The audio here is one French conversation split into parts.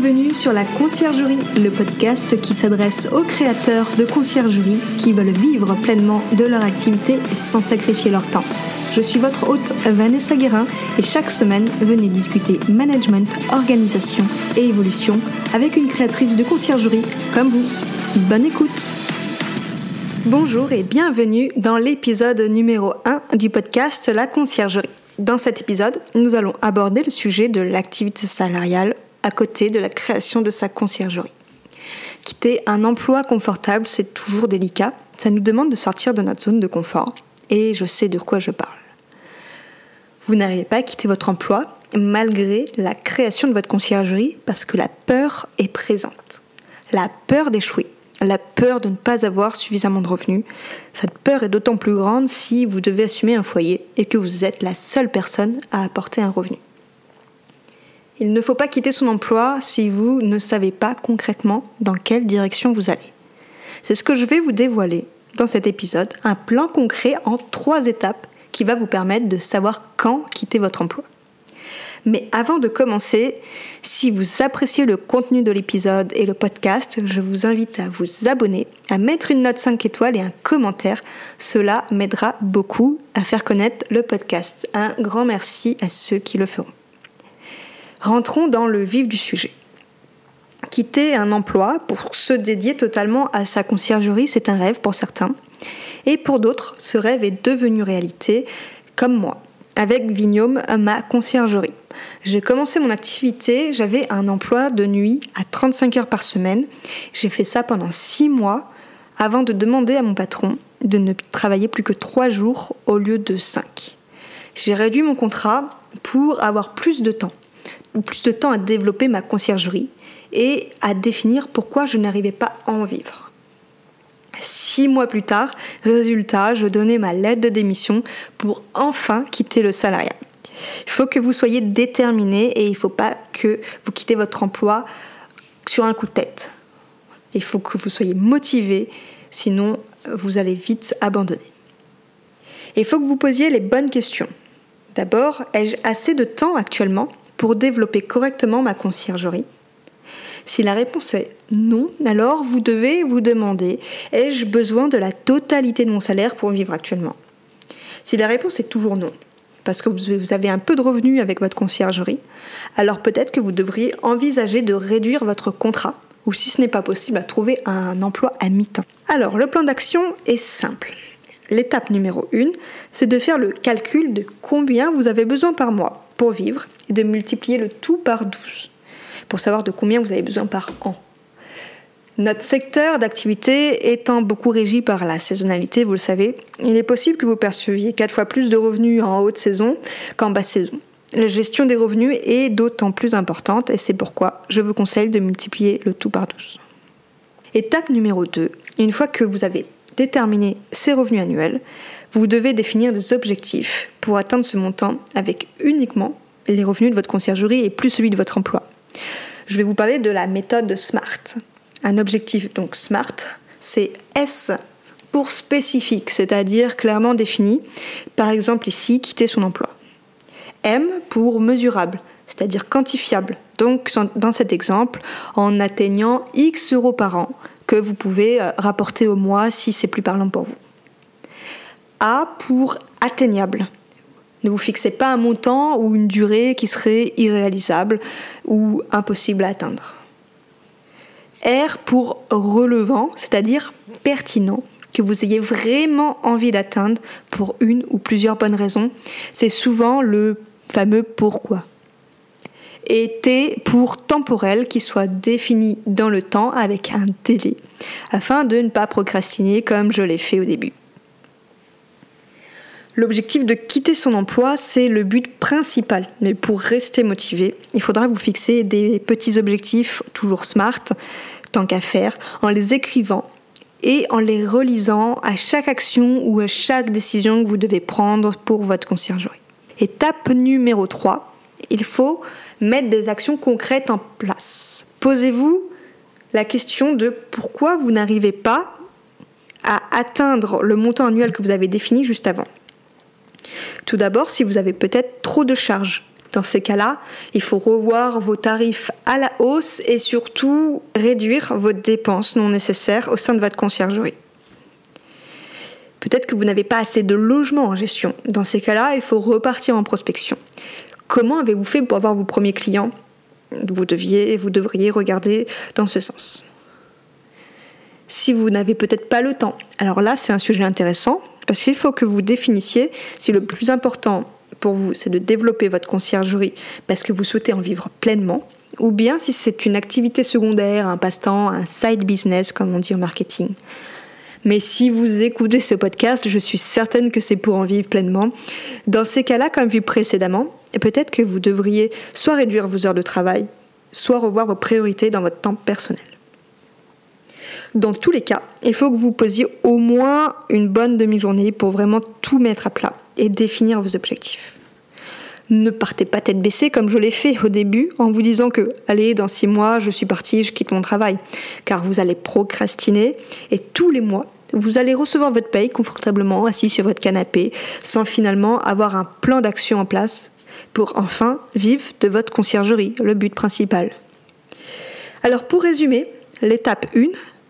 Bienvenue sur la Conciergerie, le podcast qui s'adresse aux créateurs de conciergerie qui veulent vivre pleinement de leur activité sans sacrifier leur temps. Je suis votre hôte Vanessa Guérin et chaque semaine, venez discuter management, organisation et évolution avec une créatrice de conciergerie comme vous. Bonne écoute Bonjour et bienvenue dans l'épisode numéro 1 du podcast La Conciergerie. Dans cet épisode, nous allons aborder le sujet de l'activité salariale à côté de la création de sa conciergerie. Quitter un emploi confortable, c'est toujours délicat. Ça nous demande de sortir de notre zone de confort. Et je sais de quoi je parle. Vous n'arrivez pas à quitter votre emploi malgré la création de votre conciergerie parce que la peur est présente. La peur d'échouer, la peur de ne pas avoir suffisamment de revenus. Cette peur est d'autant plus grande si vous devez assumer un foyer et que vous êtes la seule personne à apporter un revenu. Il ne faut pas quitter son emploi si vous ne savez pas concrètement dans quelle direction vous allez. C'est ce que je vais vous dévoiler dans cet épisode, un plan concret en trois étapes qui va vous permettre de savoir quand quitter votre emploi. Mais avant de commencer, si vous appréciez le contenu de l'épisode et le podcast, je vous invite à vous abonner, à mettre une note 5 étoiles et un commentaire. Cela m'aidera beaucoup à faire connaître le podcast. Un grand merci à ceux qui le feront. Rentrons dans le vif du sujet. Quitter un emploi pour se dédier totalement à sa conciergerie, c'est un rêve pour certains. Et pour d'autres, ce rêve est devenu réalité, comme moi, avec Vignome, ma conciergerie. J'ai commencé mon activité, j'avais un emploi de nuit à 35 heures par semaine. J'ai fait ça pendant 6 mois avant de demander à mon patron de ne travailler plus que 3 jours au lieu de 5. J'ai réduit mon contrat pour avoir plus de temps plus de temps à développer ma conciergerie et à définir pourquoi je n'arrivais pas à en vivre. Six mois plus tard, résultat, je donnais ma lettre de démission pour enfin quitter le salariat. Il faut que vous soyez déterminé et il ne faut pas que vous quittez votre emploi sur un coup de tête. Il faut que vous soyez motivé, sinon vous allez vite abandonner. il faut que vous posiez les bonnes questions. D'abord, ai-je assez de temps actuellement? Pour développer correctement ma conciergerie Si la réponse est non, alors vous devez vous demander ai-je besoin de la totalité de mon salaire pour vivre actuellement? Si la réponse est toujours non, parce que vous avez un peu de revenus avec votre conciergerie, alors peut-être que vous devriez envisager de réduire votre contrat ou si ce n'est pas possible, à trouver un emploi à mi-temps. Alors, le plan d'action est simple. L'étape numéro 1, c'est de faire le calcul de combien vous avez besoin par mois pour vivre et de multiplier le tout par 12 pour savoir de combien vous avez besoin par an. Notre secteur d'activité étant beaucoup régi par la saisonnalité, vous le savez, il est possible que vous perceviez 4 fois plus de revenus en haute saison qu'en basse saison. La gestion des revenus est d'autant plus importante et c'est pourquoi je vous conseille de multiplier le tout par 12. Étape numéro 2, une fois que vous avez déterminé ces revenus annuels, vous devez définir des objectifs pour atteindre ce montant avec uniquement les revenus de votre conciergerie et plus celui de votre emploi. Je vais vous parler de la méthode SMART. Un objectif donc SMART, c'est S pour spécifique, c'est-à-dire clairement défini. Par exemple ici, quitter son emploi. M pour mesurable, c'est-à-dire quantifiable. Donc dans cet exemple, en atteignant X euros par an que vous pouvez euh, rapporter au mois si c'est plus parlant pour vous. A pour atteignable. Ne vous fixez pas un montant ou une durée qui serait irréalisable ou impossible à atteindre. R pour relevant, c'est-à-dire pertinent, que vous ayez vraiment envie d'atteindre pour une ou plusieurs bonnes raisons. C'est souvent le fameux pourquoi. Et T pour temporel qui soit défini dans le temps avec un délai, afin de ne pas procrastiner comme je l'ai fait au début. L'objectif de quitter son emploi, c'est le but principal. Mais pour rester motivé, il faudra vous fixer des petits objectifs, toujours smart, tant qu'à faire, en les écrivant et en les relisant à chaque action ou à chaque décision que vous devez prendre pour votre conciergerie. Étape numéro 3, il faut mettre des actions concrètes en place. Posez-vous la question de pourquoi vous n'arrivez pas à atteindre le montant annuel que vous avez défini juste avant. Tout d'abord, si vous avez peut-être trop de charges, Dans ces cas-là, il faut revoir vos tarifs à la hausse et surtout réduire vos dépenses non nécessaires au sein de votre conciergerie. Peut-être que vous n'avez pas assez de logements en gestion. Dans ces cas-là, il faut repartir en prospection. Comment avez-vous fait pour avoir vos premiers clients? Vous deviez, vous devriez regarder dans ce sens. Si vous n'avez peut-être pas le temps, alors là c'est un sujet intéressant parce qu'il faut que vous définissiez si le plus important pour vous c'est de développer votre conciergerie parce que vous souhaitez en vivre pleinement ou bien si c'est une activité secondaire, un passe-temps, un side business comme on dit en marketing. Mais si vous écoutez ce podcast, je suis certaine que c'est pour en vivre pleinement. Dans ces cas-là, comme vu précédemment, peut-être que vous devriez soit réduire vos heures de travail, soit revoir vos priorités dans votre temps personnel. Dans tous les cas, il faut que vous posiez au moins une bonne demi-journée pour vraiment tout mettre à plat et définir vos objectifs. Ne partez pas tête baissée comme je l'ai fait au début en vous disant que, allez, dans six mois, je suis parti, je quitte mon travail. Car vous allez procrastiner et tous les mois, vous allez recevoir votre paye confortablement assis sur votre canapé sans finalement avoir un plan d'action en place pour enfin vivre de votre conciergerie, le but principal. Alors pour résumer, l'étape 1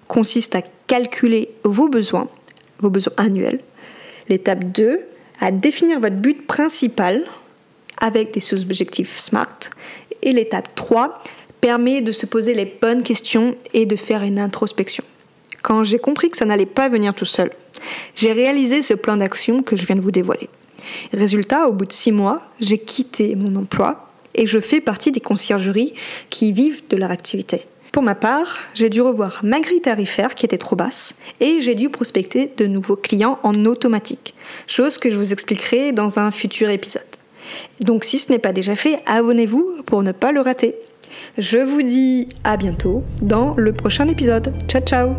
consiste à calculer vos besoins, vos besoins annuels. L'étape 2, à définir votre but principal avec des objectifs SMART. Et l'étape 3 permet de se poser les bonnes questions et de faire une introspection. Quand j'ai compris que ça n'allait pas venir tout seul, j'ai réalisé ce plan d'action que je viens de vous dévoiler. Résultat, au bout de six mois, j'ai quitté mon emploi et je fais partie des conciergeries qui vivent de leur activité. Pour ma part, j'ai dû revoir ma grille tarifaire qui était trop basse et j'ai dû prospecter de nouveaux clients en automatique, chose que je vous expliquerai dans un futur épisode. Donc si ce n'est pas déjà fait, abonnez-vous pour ne pas le rater. Je vous dis à bientôt dans le prochain épisode. Ciao ciao